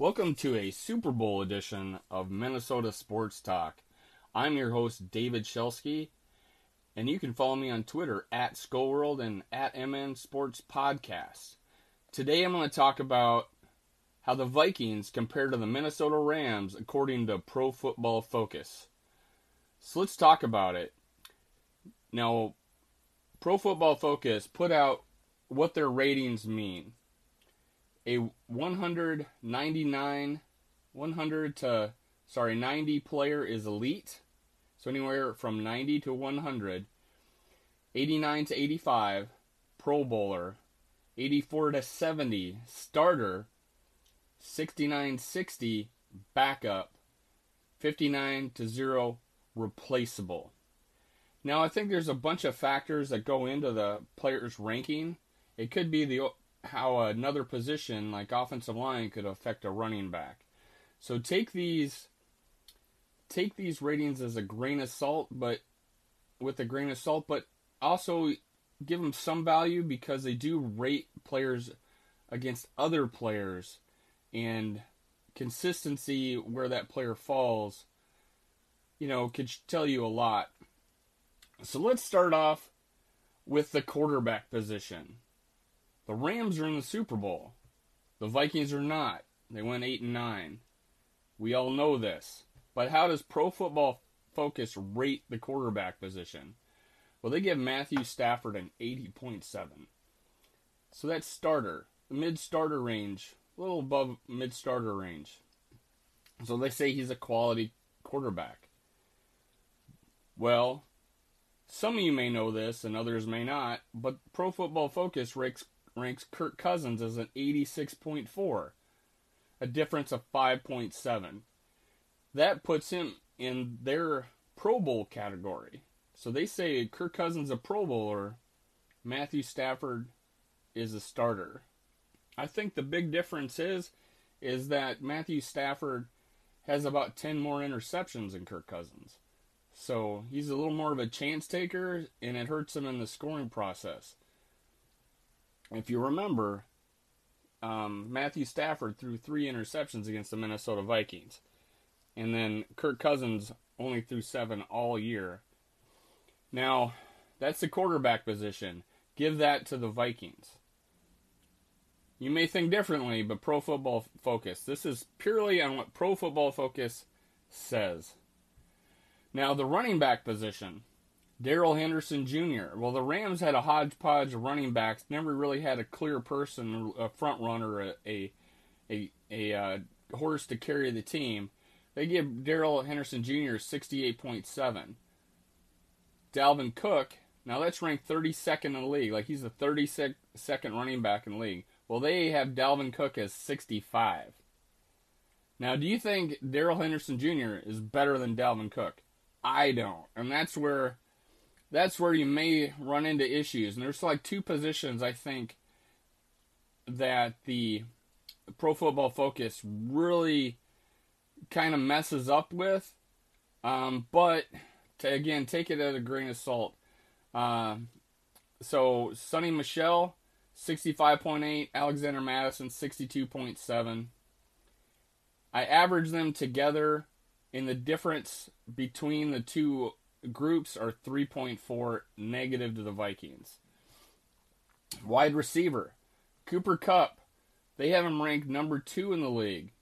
Welcome to a Super Bowl edition of Minnesota Sports Talk. I'm your host, David Shelsky, and you can follow me on Twitter at Skullworld and at MN Sports Podcast. Today I'm going to talk about how the Vikings compare to the Minnesota Rams according to Pro Football Focus. So let's talk about it. Now, Pro Football Focus put out what their ratings mean. A 199, 100 to, sorry, 90 player is elite. So anywhere from 90 to 100. 89 to 85, Pro Bowler. 84 to 70, starter. 69 60, backup. 59 to 0, replaceable. Now, I think there's a bunch of factors that go into the player's ranking. It could be the how another position like offensive line could affect a running back. So take these take these ratings as a grain of salt, but with a grain of salt, but also give them some value because they do rate players against other players and consistency where that player falls you know could tell you a lot so let's start off with the quarterback position. The Rams are in the Super Bowl. The Vikings are not. They went 8 and 9. We all know this. But how does Pro Football Focus rate the quarterback position? Well, they give Matthew Stafford an 80.7. So that's starter, mid starter range, a little above mid starter range. So they say he's a quality quarterback. Well, some of you may know this and others may not, but Pro Football Focus ranks, ranks Kirk Cousins as an 86.4, a difference of 5.7. That puts him in their Pro Bowl category. So they say Kirk Cousins a Pro Bowler, Matthew Stafford is a starter. I think the big difference is is that Matthew Stafford has about 10 more interceptions than Kirk Cousins. So he's a little more of a chance taker, and it hurts him in the scoring process. If you remember, um, Matthew Stafford threw three interceptions against the Minnesota Vikings. And then Kirk Cousins only threw seven all year. Now, that's the quarterback position. Give that to the Vikings. You may think differently, but Pro Football Focus. This is purely on what Pro Football Focus says. Now, the running back position. Darrell Henderson Jr. Well, the Rams had a hodgepodge of running backs, never really had a clear person, a front runner, a a a, a uh, horse to carry the team. They give Darrell Henderson Jr. 68.7. Dalvin Cook, now that's ranked 32nd in the league. Like he's the 32nd running back in the league. Well, they have Dalvin Cook as 65. Now, do you think Darrell Henderson Jr. is better than Dalvin Cook? I don't. And that's where that's where you may run into issues. And there's like two positions I think that the Pro Football Focus really kind of messes up with. Um, but to, again, take it as a grain of salt. Uh, so Sony Michel, 65.8, Alexander Mattison, 62.7. I average them together and the difference between the two groups are 3.4 negative to the Vikings. Wide receiver, Cooper Kupp. they have him ranked number two in the league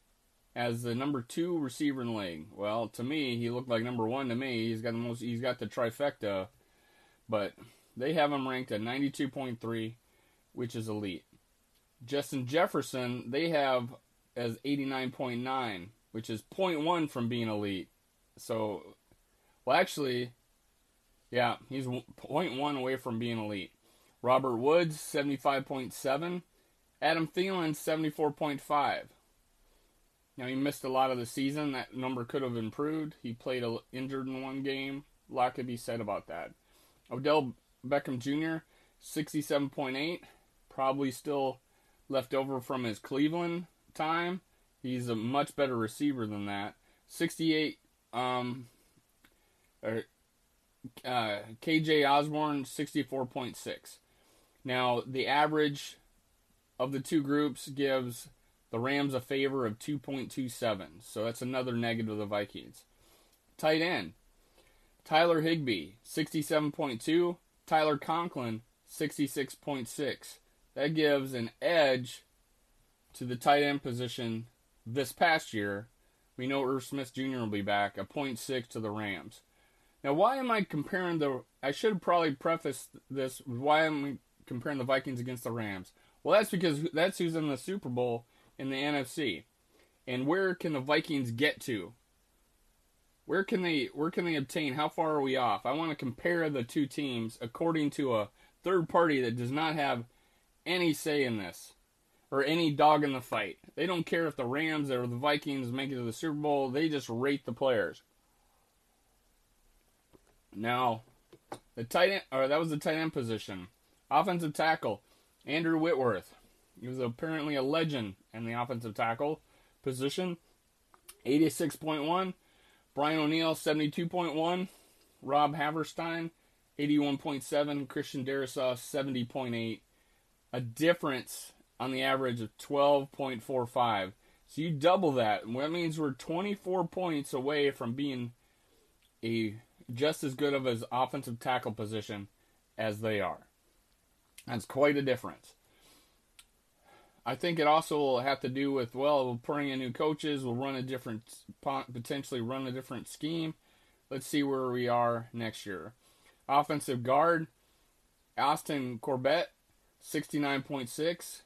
as the number two receiver in the league. Well, to me, he looked like number one to me. He's got the most. He's got the trifecta, but they have him ranked at 92.3, which is elite. Justin Jefferson, they have as 89.9 which is 0.1 from being elite. So, well, actually, yeah, he's 0.1 away from being elite. Robert Woods, 75.7. Adam Thielen, 74.5. Now, he missed a lot of the season. That number could have improved. He played injured in one game. A lot could be said about that. Odell Beckham Jr., 67.8. Probably still left over from his Cleveland time. He's a much better receiver than that. 68 um or uh, KJ Osborn 64.6. Now, the average of the two groups gives The Rams a favor of 2.27. So that's another negative of the Vikings. Tight end. Tyler Higbee, 67.2. Tyler Conklin, 66.6. That gives an edge to the tight end position this past year. We know Irv Smith Jr. will be back, a 0.6 to the Rams. Now, why am I comparing the? I should probably preface this. Why am I comparing the Vikings against the Rams? Well, that's because that's who's in the Super Bowl in the NFC, and where can the Vikings get to? Where can they where can they obtain? How far are we off? I want to compare the two teams according to a third party that does not have any say in this or any dog in the fight. They don't care if the Rams or the Vikings make it to the Super Bowl. They just rate the players. Now, the tight end, or that was the tight end position. Offensive tackle, Andrew Whitworth. He was apparently a legend in the offensive tackle position. 86.1. Brian O'Neill, 72.1. Rob Havenstein, 81.7. Christian Darrisaw, 70.8. A difference on the average of 12.45. So you double that. That means we're 24 points away from being a just as good of an offensive tackle position as they are. That's quite a difference. I think it also will have to do with well, we'll bring in new coaches. We'll run a different, potentially run a different scheme. Let's see where we are next year. Offensive guard, Austin Corbett, 69.6.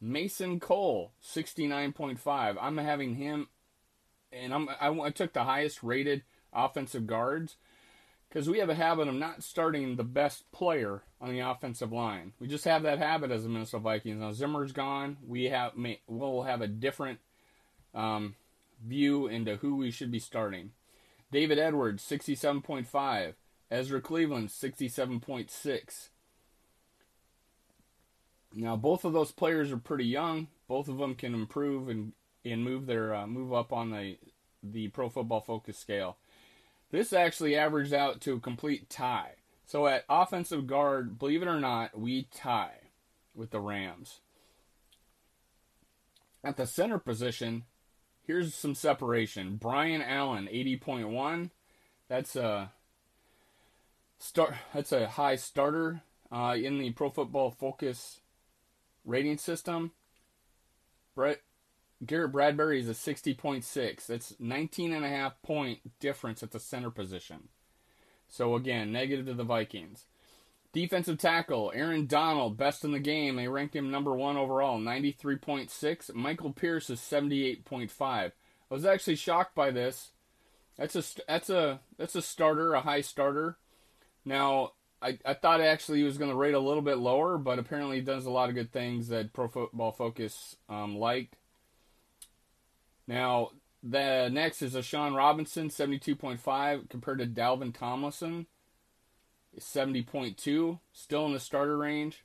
Mason Cole, 69.5. I'm having him, and I'm, I, I took the highest rated offensive guards because we have a habit of not starting the best player on the offensive line. We just have that habit as the Minnesota Vikings. Now Zimmer's gone. We have we'll have a different um, view into who we should be starting. David Edwards, 67.5. Ezra Cleveland, 67.6. Now both of those players are pretty young. Both of them can improve and and move their uh, move up on the the Pro Football Focus scale. This actually averaged out to a complete tie. So at offensive guard, believe it or not, we tie with the Rams. At the center position, here's some separation. Brian Allen, 80.1. That's a start. That's a high starter uh, in the Pro Football Focus rating system. Brett Garrett Bradbury is a 60.6. That's 19 and a half point difference at the center position. So again, negative to the Vikings. Defensive tackle, Aaron Donald, best in the game. They ranked him number one overall, 93.6. Michael Pierce is 78.5. I was actually shocked by this. That's a that's a that's a starter, a high starter. Now, I, I thought actually he was going to rate a little bit lower, but apparently he does a lot of good things that Pro Football Focus um, liked. Now, the next is A'Shawn Robinson, 72.5, compared to Dalvin Tomlinson, 70.2, still in the starter range.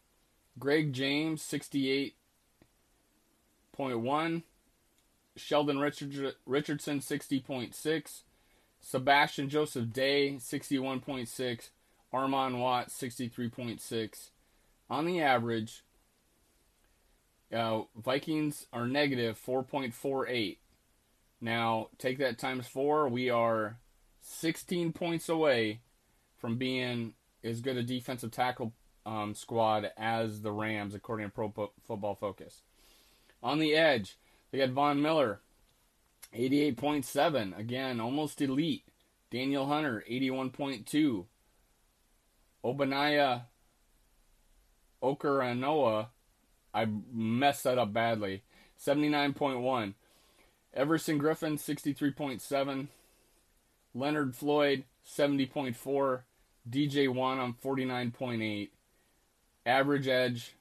Greg Gaines, 68.1. Sheldon Richard, Richardson, 60.6. Sebastian Joseph Day, 61.6. Armon Watt, 63.6. On the average, uh, Vikings are negative 4.48. Now, take that times four. We are 16 points away from being as good a defensive tackle um, squad as the Rams, according to Pro Football Focus. On the edge, they got Von Miller, 88.7. Again, almost elite. Danielle Hunter, 81.2. Ogbonnia Okoronkwo, I messed that up badly, 79.1. Everson Griffen, 63.7. Leonard Floyd, 70.4. DJ Wonnum, 49.8. Average edge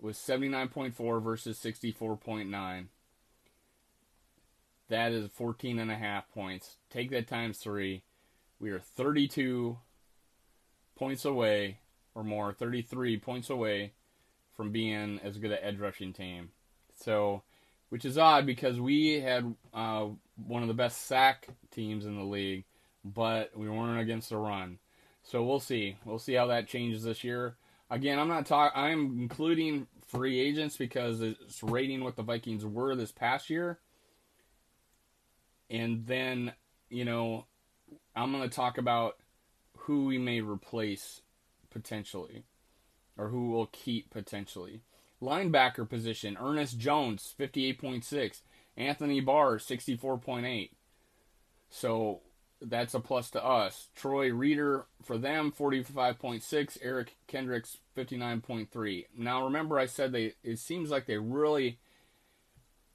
was 79.4 versus 64.9. That is 14 and a half points. Take that times three. We are 32 points away or more, 33 points away from being as good an edge rushing team. So which is odd because we had uh, one of the best sack teams in the league, but we weren't against the run. So we'll see. We'll see how that changes this year. Again, I'm not talking. I'm including free agents because it's rating what the Vikings were this past year. And then, you know, I'm going to talk about who we may replace potentially or who we'll keep potentially. Linebacker position Ernest Jones, 58.6. Anthony Barr, 64.8. So that's a plus to us. Troy Reeder for them, 45.6. Eric Kendricks, 59.3. Now remember, I said they. It seems like they really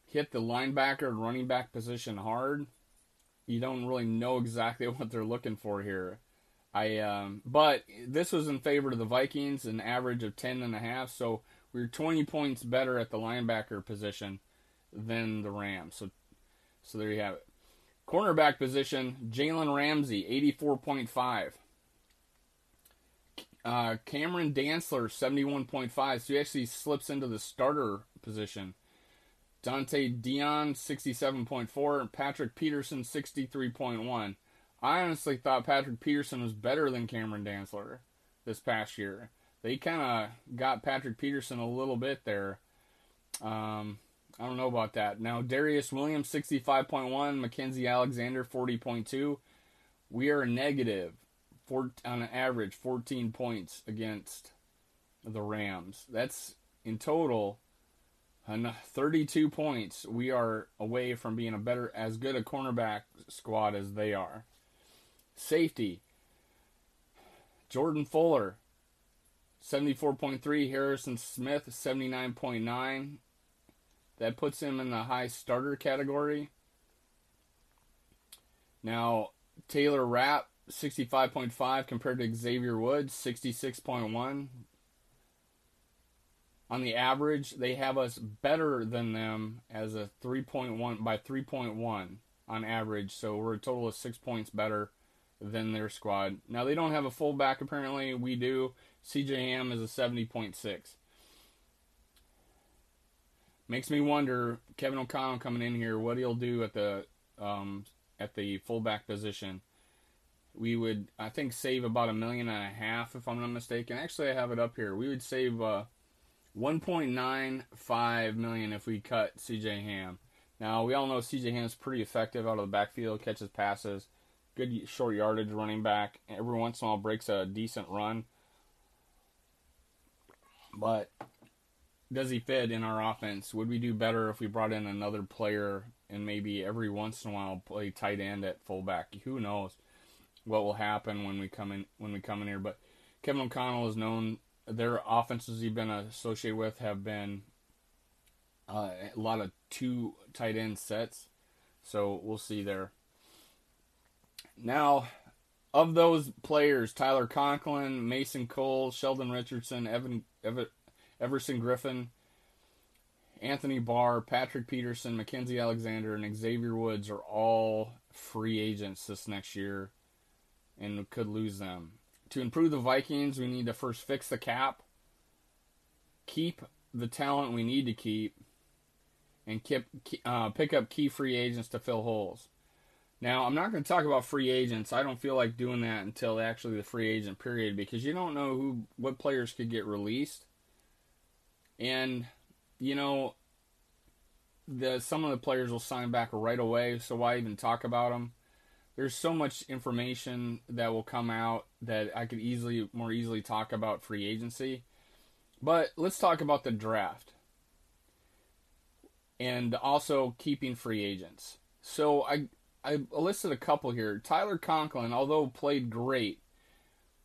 hit the linebacker and running back position hard. You don't really know exactly what they're looking for here. I um, but this was in favor of the Vikings, an average of ten and a half. So we are 20 points better at the linebacker position than the Rams. So, so there you have it. Cornerback position, Jalen Ramsey, 84.5. Uh, Cameron Dantzler, 71.5. So he actually slips into the starter position. Dont'e Deayon, 67.4. And Patrick Peterson, 63.1. I honestly thought Patrick Peterson was better than Cameron Dantzler this past year. They kind of got Patrick Peterson a little bit there. Um, I don't know about that. Now, Darious Williams, 65.1. Mackensie Alexander, 40.2. We are negative four, on an average 14 points against the Rams. That's in total 32 points. We are away from being a better, as good a cornerback squad as they are. Safety Jordan Fuller, 74.3. Harrison Smith, 79.9. That puts him in the high starter category. Now, Taylor Rapp, 65.5 compared to Xavier Woods, 66.1. On the average, they have us better than them as a 3.1 by 3.1 on average. So we're a total of six points better than their squad. Now they don't have a fullback apparently. We do. CJ Ham is a 70.6. Makes me wonder, Kevin O'Connell coming in here, what he'll do at the um, at the fullback position. We would, I think, save about a million and a half, if I'm not mistaken. Actually, I have it up here. We would save uh, 1.95 million if we cut CJ Ham. Now we all know CJ Ham is pretty effective out of the backfield, catches passes, good short yardage running back. Every once in a while breaks a decent run. But does he fit in our offense? Would we do better if we brought in another player and maybe every once in a while play tight end at fullback? Who knows what will happen when we come in when we come in here? But Kevin O'Connell is known. Their offenses he's been associated with have been uh, a lot of two tight end sets, so we'll see there. Now, of those players, Tyler Conklin, Mason Cole, Sheldon Richardson, Evan, Evan Everson Griffen, Anthony Barr, Patrick Peterson, Mackensie Alexander, and Xavier Woods are all free agents this next year and could lose them. To improve the Vikings, we need to first fix the cap, keep the talent we need to keep, and keep, uh, pick up key free agents to fill holes. Now, I'm not going to talk about free agents. I don't feel like doing that until actually the free agent period because you don't know who what players could get released and you know, the some of the players will sign back right away. So why even talk about them? There's so much information that will come out that I could easily more easily talk about free agency. But let's talk about the draft and also keeping free agents. So I I listed a couple here. Tyler Conklin, although played great,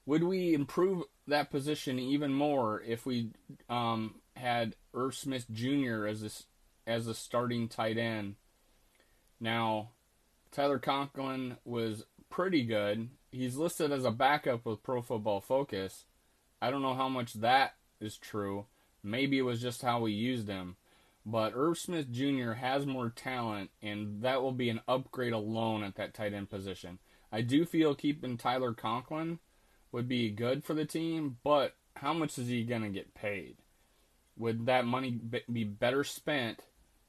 would we improve that position even more if we um, had Irv Smith Jr. as a, as a starting tight end. Now, Tyler Conklin was pretty good. He's listed as a backup with Pro Football Focus. I don't know how much that is true. Maybe it was just how we used him. But Irv Smith Jr. has more talent, and that will be an upgrade alone at that tight end position. I do feel keeping Tyler Conklin would be good for the team, but how much is he going to get paid? would that money be better spent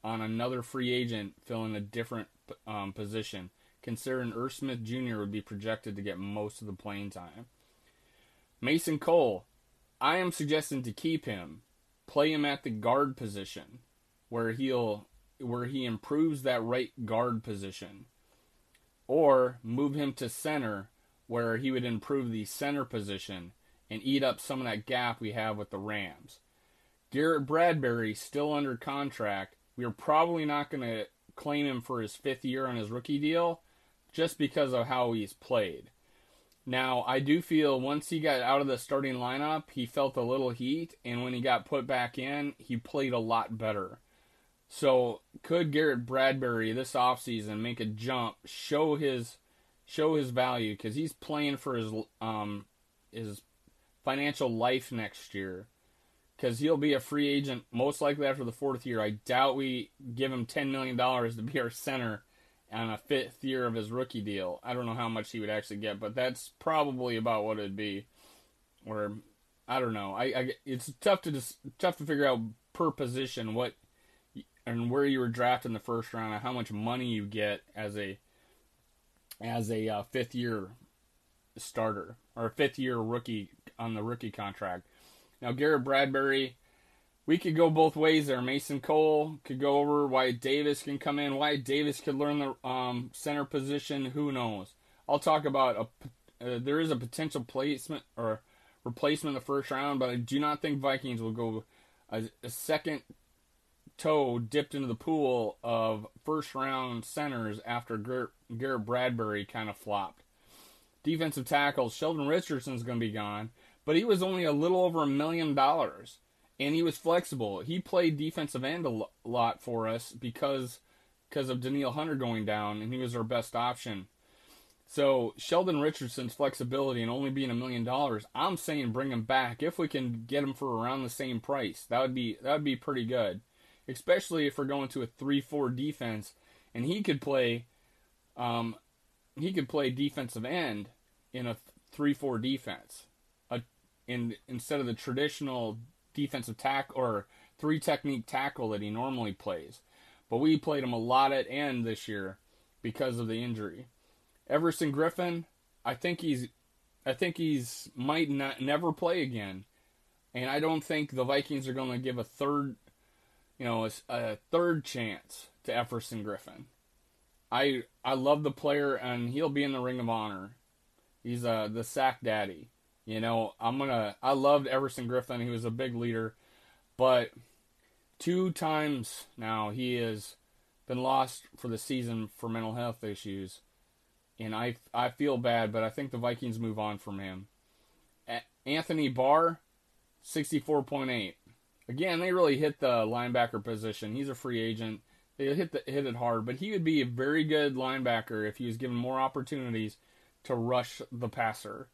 on another free agent filling a different um, position, considering Irv Smith Jr. would be projected to get most of the playing time? Mason Cole, I am suggesting to keep him. play him at the guard position where he'll where he improves that right guard position or move him to center where he would improve the center position and eat up some of that gap we have with the Rams. Garrett Bradbury still under contract. We are probably not going to claim him for his fifth year on his rookie deal just because of how he's played. Now, I do feel once he got out of the starting lineup, he felt a little heat, and when he got put back in, he played a lot better. So, could Garrett Bradbury this offseason make a jump, show his show his value because he's playing for his um his financial life next year because he'll be a free agent most likely after the fourth year. I doubt we give him ten million dollars to be our center on a fifth year of his rookie deal. I don't know how much he would actually get, but that's probably about what it'd be. Or I don't know. I, I it's tough to just tough to figure out per position what and where you were drafted in the first round and how much money you get as a as a uh, fifth year starter or a fifth year rookie on the rookie contract. Now Garrett Bradbury we could go both ways there. Mason Cole could go over. Wyatt Davis can come in. Wyatt Davis could learn the um, center position. Who knows? I'll talk about a. Uh, there is a potential placement or replacement in the first round, but I do not think Vikings will go a, a second toe dipped into the pool of first round centers after Garrett, Bradbury kind of flopped. Defensive tackle Sheldon Richardson's going to be gone, but he was only a little over a million dollars and he was flexible. He played defensive end a lot for us because because of Danielle Hunter going down, and he was our best option. So Sheldon Richardson's flexibility and only being a million dollars, I'm saying bring him back if we can get him for around the same price. That would be that would be pretty good, especially if we're going to a three-four defense, and he could play, um, he could play defensive end in a three-four defense, a, in instead of the traditional defensive tack or three technique tackle that he normally plays. But we played him a lot at end this year because of the injury. Everson Griffen, I think he's I think he's might not never play again. And I don't think the Vikings are going to give a third, you know, a, a third chance to Everson Griffen. I I love the player and he'll be in the Ring of Honor. He's uh the sack daddy. You know, I'm gonna. I loved Everson Griffen. He was a big leader, but two times now he has been lost for the season for mental health issues, and I I feel bad, but I think the Vikings move on from him. Anthony Barr, sixty four point eight. Again, they really hit the linebacker position. He's a free agent. They hit the hit it hard, but he would be a very good linebacker if he was given more opportunities to rush the passer.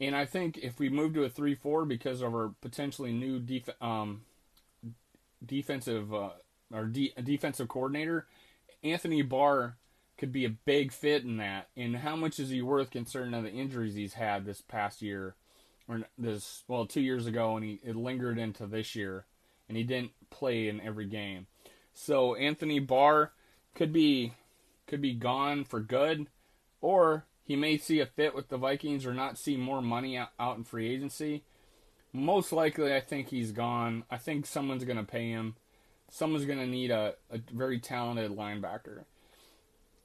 And I think if we move to a 3 4 because of our potentially new def- um, defensive uh, or de- defensive coordinator, Anthony Barr could be a big fit in that. And how much is he worth considering the injuries he's had this past year? Or this, well, two years ago, and he it lingered into this year, and he didn't play in every game. So Anthony Barr could be could be gone for good, or he may see a fit with the Vikings or not see more money out in free agency. Most likely, I think he's gone. I think someone's going to pay him. Someone's going to need a, a very talented linebacker.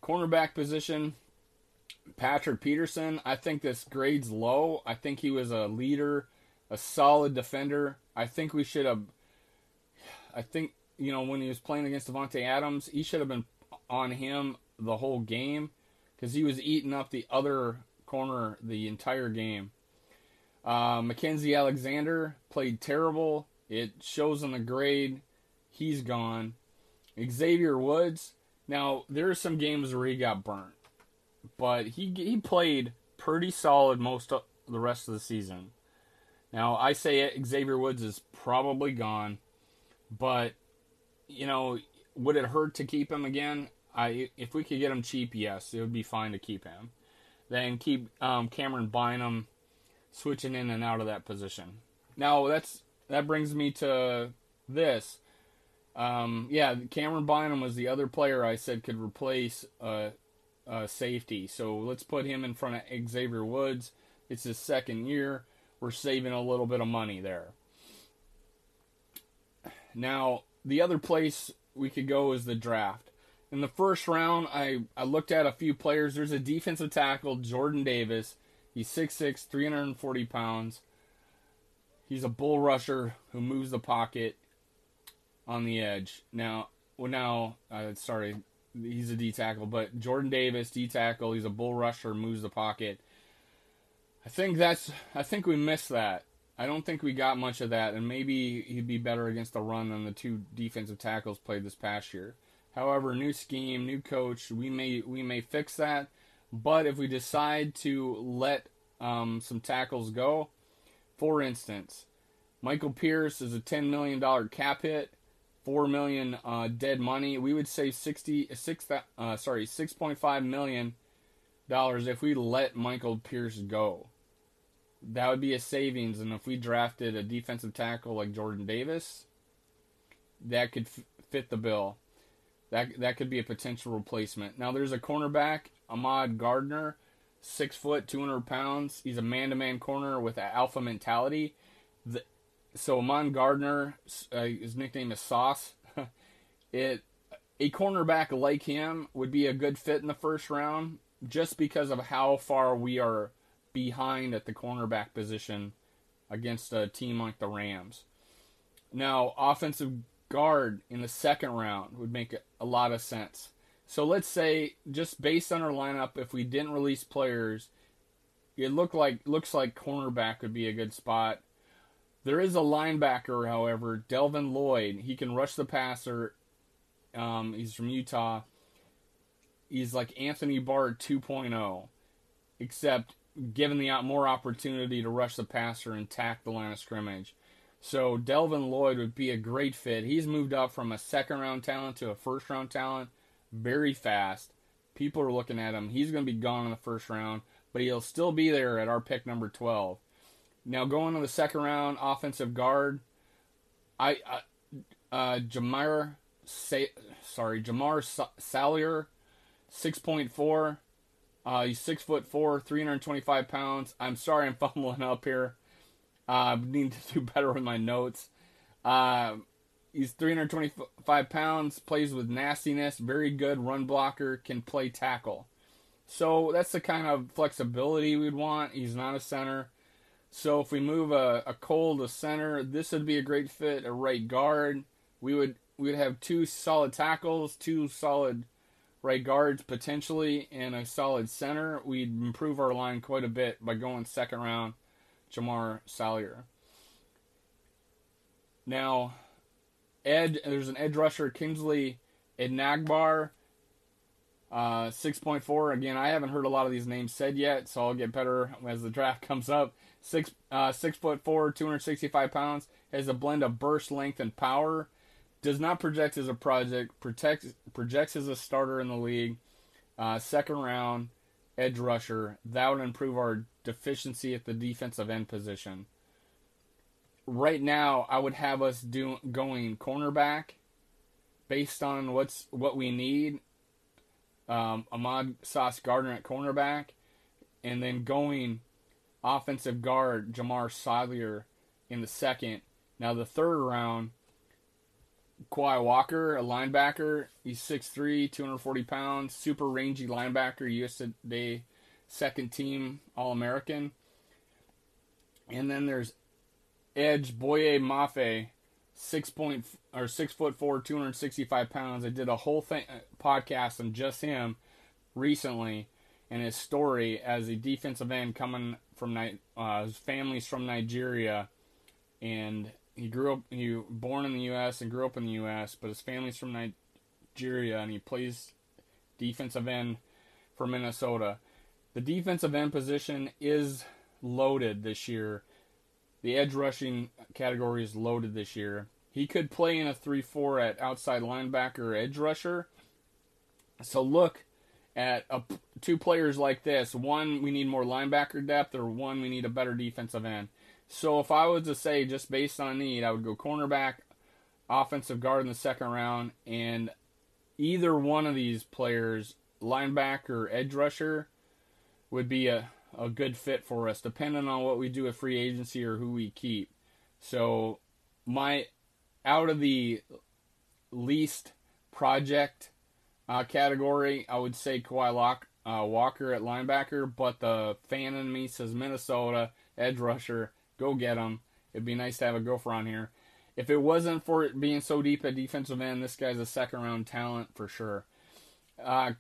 Cornerback position, Patrick Peterson. I think this grade's low. I think he was a leader, a solid defender. I think we should have. I think, you know, when he was playing against Davante Adams, he should have been on him the whole game because he was eating up the other corner the entire game. Uh, Mackensie Alexander played terrible. It shows in the grade. He's gone. Xavier Woods. Now there are some games where he got burnt, but he he played pretty solid most of the rest of the season. Now I say it, Xavier Woods is probably gone, but you know would it hurt to keep him again? I if we could get him cheap, yes, it would be fine to keep him. Then keep um, Camryn Bynum switching in and out of that position. Now that's that brings me to this. Um, yeah, Camryn Bynum was the other player I said could replace uh, uh, safety. So let's put him in front of Xavier Woods. It's his second year. We're saving a little bit of money there. Now, the other place we could go is the draft. In the first round, I, I looked at a few players. There's a defensive tackle, Jordan Davis. He's 6'6, 340 pounds. He's a bull rusher who moves the pocket on the edge. Now, well, now, uh, sorry, he's a D tackle, but Jordan Davis, D tackle, he's a bull rusher, moves the pocket. I think that's, I think we missed that. I don't think we got much of that, and maybe he'd be better against the run than the two defensive tackles played this past year. However, new scheme, new coach, we may we may fix that. But if we decide to let um, some tackles go, for instance, Michael Pierce is a ten million dollar cap hit, four million uh, dead money. We would save sixty six uh, sorry six point five million dollars if we let Michael Pierce go that would be a savings. And if we drafted a defensive tackle like Jordan Davis, that could f- fit the bill. That that could be a potential replacement. Now there's a cornerback, Ahmad Gardner, six foot, two hundred pounds. He's a man-to-man corner with an alpha mentality. The, so Amon Gardner, uh, his nickname is Sauce. it a cornerback like him would be a good fit in the first round, just because of how far we are behind at the cornerback position against a team like the Rams. Now, offensive guard in the second round would make a lot of sense. So let's say, just based on our lineup, if we didn't release players, it look like looks like cornerback would be a good spot. There is a linebacker, however, Devin Lloyd. He can rush the passer. Um, he's from Utah. He's like Anthony Barr 2.0, except given the more opportunity to rush the passer and tack the line of scrimmage. So Devin Lloyd would be a great fit. He's moved up from a second round talent to a first round talent very fast. People are looking at him. He's going to be gone in the first round, but he'll still be there at our pick number 12. Now going to the second round, offensive guard, I, uh, Jamar, Say, sorry, Jamar Salyer, 6.4. Uh, he's six foot four, 325 pounds. I'm sorry I'm fumbling up here. I uh, need to do better with my notes. Uh, he's 325 pounds, plays with nastiness, very good run blocker, can play tackle. So that's the kind of flexibility we'd want. He's not a center. So if we move a, a Cole to center, this would be a great fit. A right guard, we would we would have two solid tackles, two solid right guards potentially, and a solid center, we'd improve our line quite a bit by going second round, Jamar Salyer. Now, Ed, there's an edge rusher, Kingsley Enagbare, uh, 6.4. Again, I haven't heard a lot of these names said yet, so I'll get better as the draft comes up. Six, uh, six foot four, 265 pounds, has a blend of burst, length, and power does not project as a project, protects, projects as a starter in the league. Uh, second round, edge rusher. That would improve our deficiency at the defensive end position. Right now, I would have us do going cornerback based on what's what we need. Um, Ahmad Sauce Gardner at cornerback, and then going offensive guard Jamar Salyer in the second. Now the third round, Quay Walker, a linebacker. He's 6'3", 240 pounds, super rangy linebacker. USA Today second team All American. And then there's Edge Boye Mafe, six point or six foot four, 265 pounds. I did a whole thing uh, podcast on just him recently and his story as a defensive end coming from uh, his family's from Nigeria and he grew up he born in the U.S. and grew up in the U.S. But his family's from Nigeria, and he plays defensive end for Minnesota. The defensive end position is loaded this year. The edge rushing category is loaded this year. He could play in a 3 4 at outside linebacker edge rusher. So look at a, two players like this. One, we need more linebacker depth, or one, we need a better defensive end. So if I was to say just based on need, I would go cornerback, offensive guard in the second round, and either one of these players, linebacker, edge rusher, would be a, a good fit for us, depending on what we do with free agency or who we keep. So my out of the least project uh, category, I would say Kawhi Lock, uh, Walker at linebacker, but the fan in me says Minnesota edge rusher. Go get him. It'd be nice to have a gopher on here. If it wasn't for it being so deep at defensive end, this guy's a second round talent for sure. Uh,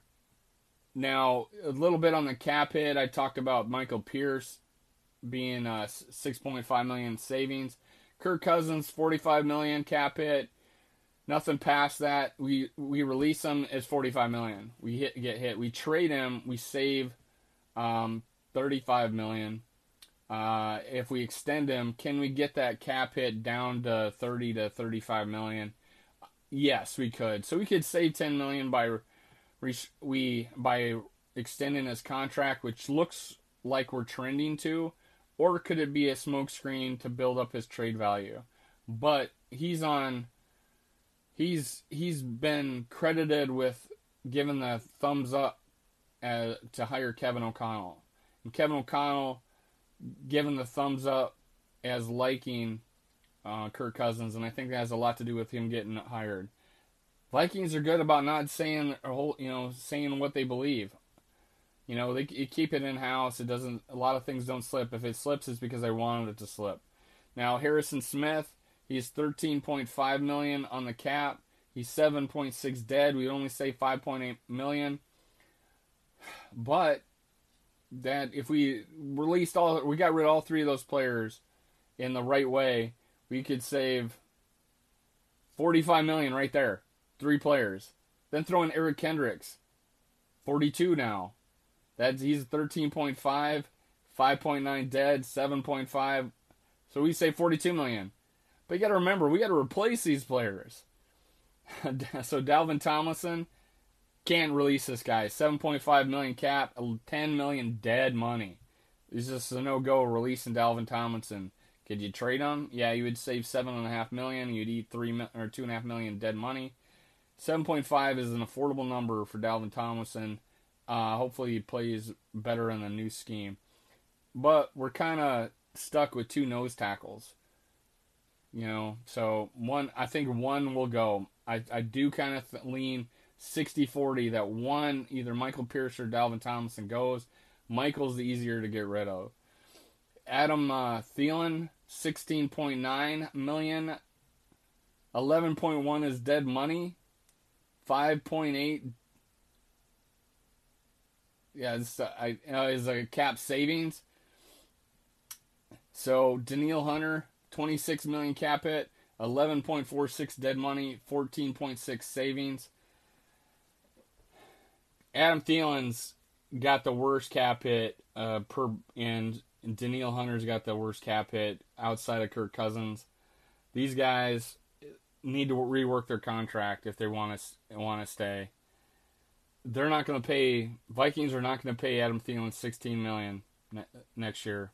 now, a little bit on the cap hit. I talked about Michael Pierce being uh, 6.5 million savings. Kirk Cousins 45 million cap hit. Nothing past that. We we release him as 45 million. We hit get hit. We trade him. We save um, 35 million. Uh, if we extend him, can we get that cap hit down to 30 to 35 million? Yes, we could. So we could save 10 million by we by extending his contract, which looks like we're trending to, or could it be a smokescreen to build up his trade value? But he's on. He's he's been credited with giving the thumbs up uh, to hire Kevin O'Connell, and Kevin O'Connell giving the thumbs up as liking uh, Kirk Cousins, and I think that has a lot to do with him getting hired. Vikings are good about not saying a whole, you know, saying what they believe. You know, they you keep it in house. It doesn't. A lot of things don't slip. If it slips, it's because they wanted it to slip. Now Harrison Smith, he's 13.5 million on the cap. He's 7.6 dead. We only say 5.8 million. But that if we released all, we got rid of all three of those players in the right way, we could save 45 million right there. Three players. Then throw in Eric Kendricks, 42 now. That's he's 13.5, 5.9 dead, 7.5. So we say 42 million. But you got to remember, we got to replace these players. so Dalvin Tomlinson can't release this guy. 7.5 million cap, 10 million dead money. It's just a no-go releasing Dalvin Tomlinson. Could you trade him? Yeah, you would save seven and a half million. You'd eat three or two and a half million dead money. 7.5 is an affordable number for Dalvin Tomlinson. Uh, hopefully, he plays better in the new scheme. But we're kind of stuck with two nose tackles. You know, so one, I think one will go. I, I do kind of th- lean 60 40 that one, either Michael Pierce or Dalvin Tomlinson goes. Michael's the easier to get rid of. Adam uh, Thielen, 16.9 million. 11.1 is dead money. 5.8 yeah, it's, uh, I, uh, is a cap savings. So Danielle Hunter, 26 million cap hit, 11.46 dead money, 14.6 savings. Adam Thielen's got the worst cap hit uh, per, and Danielle Hunter's got the worst cap hit outside of Kirk Cousins. These guys need to rework their contract if they want to want to stay. They're not going to pay. Vikings are not going to pay Adam Thielen 16 million ne- next year.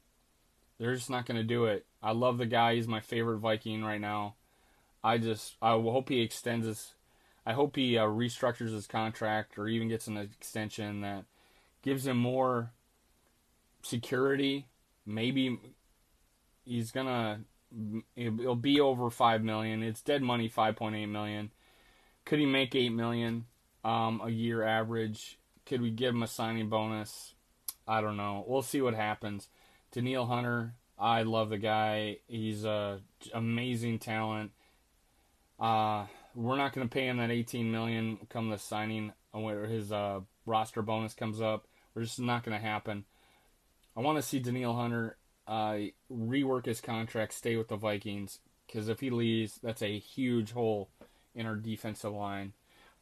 They're just not going to do it. I love the guy. He's my favorite Viking right now. I just I hope he extends his. I hope he uh, restructures his contract or even gets an extension that gives him more security. Maybe he's gonna it'll be over five million. It's dead money, five point eight million. Could he make eight million um, a year average? Could we give him a signing bonus? I don't know. We'll see what happens. Danielle Hunter, I love the guy. He's a amazing talent. Uh, we're not going to pay him that 18 million come the signing where his uh, roster bonus comes up. We're just not going to happen. I want to see Danielle Hunter uh, rework his contract, stay with the Vikings, because if he leaves, that's a huge hole in our defensive line.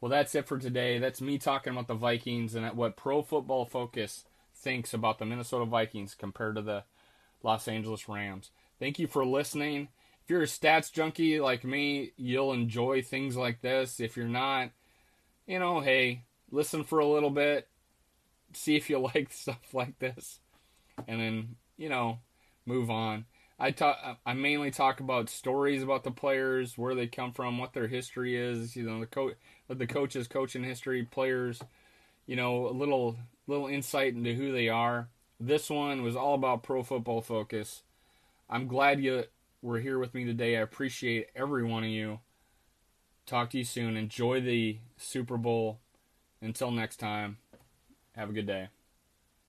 Well, that's it for today. That's me talking about the Vikings and what Pro Football Focus thinks about the Minnesota Vikings compared to the Los Angeles Rams. Thank you for listening. If you're a stats junkie like me, you'll enjoy things like this. If you're not, you know, hey, listen for a little bit, see if you like stuff like this, and then, you know, move on. I talk. I mainly talk about stories about the players, where they come from, what their history is. You know, the coach, the coaches' coaching history, players. You know, a little little insight into who they are. This one was all about pro football focus. I'm glad you were here with me today. I appreciate every one of you. Talk to you soon. Enjoy the Super Bowl. Until next time, have a good day.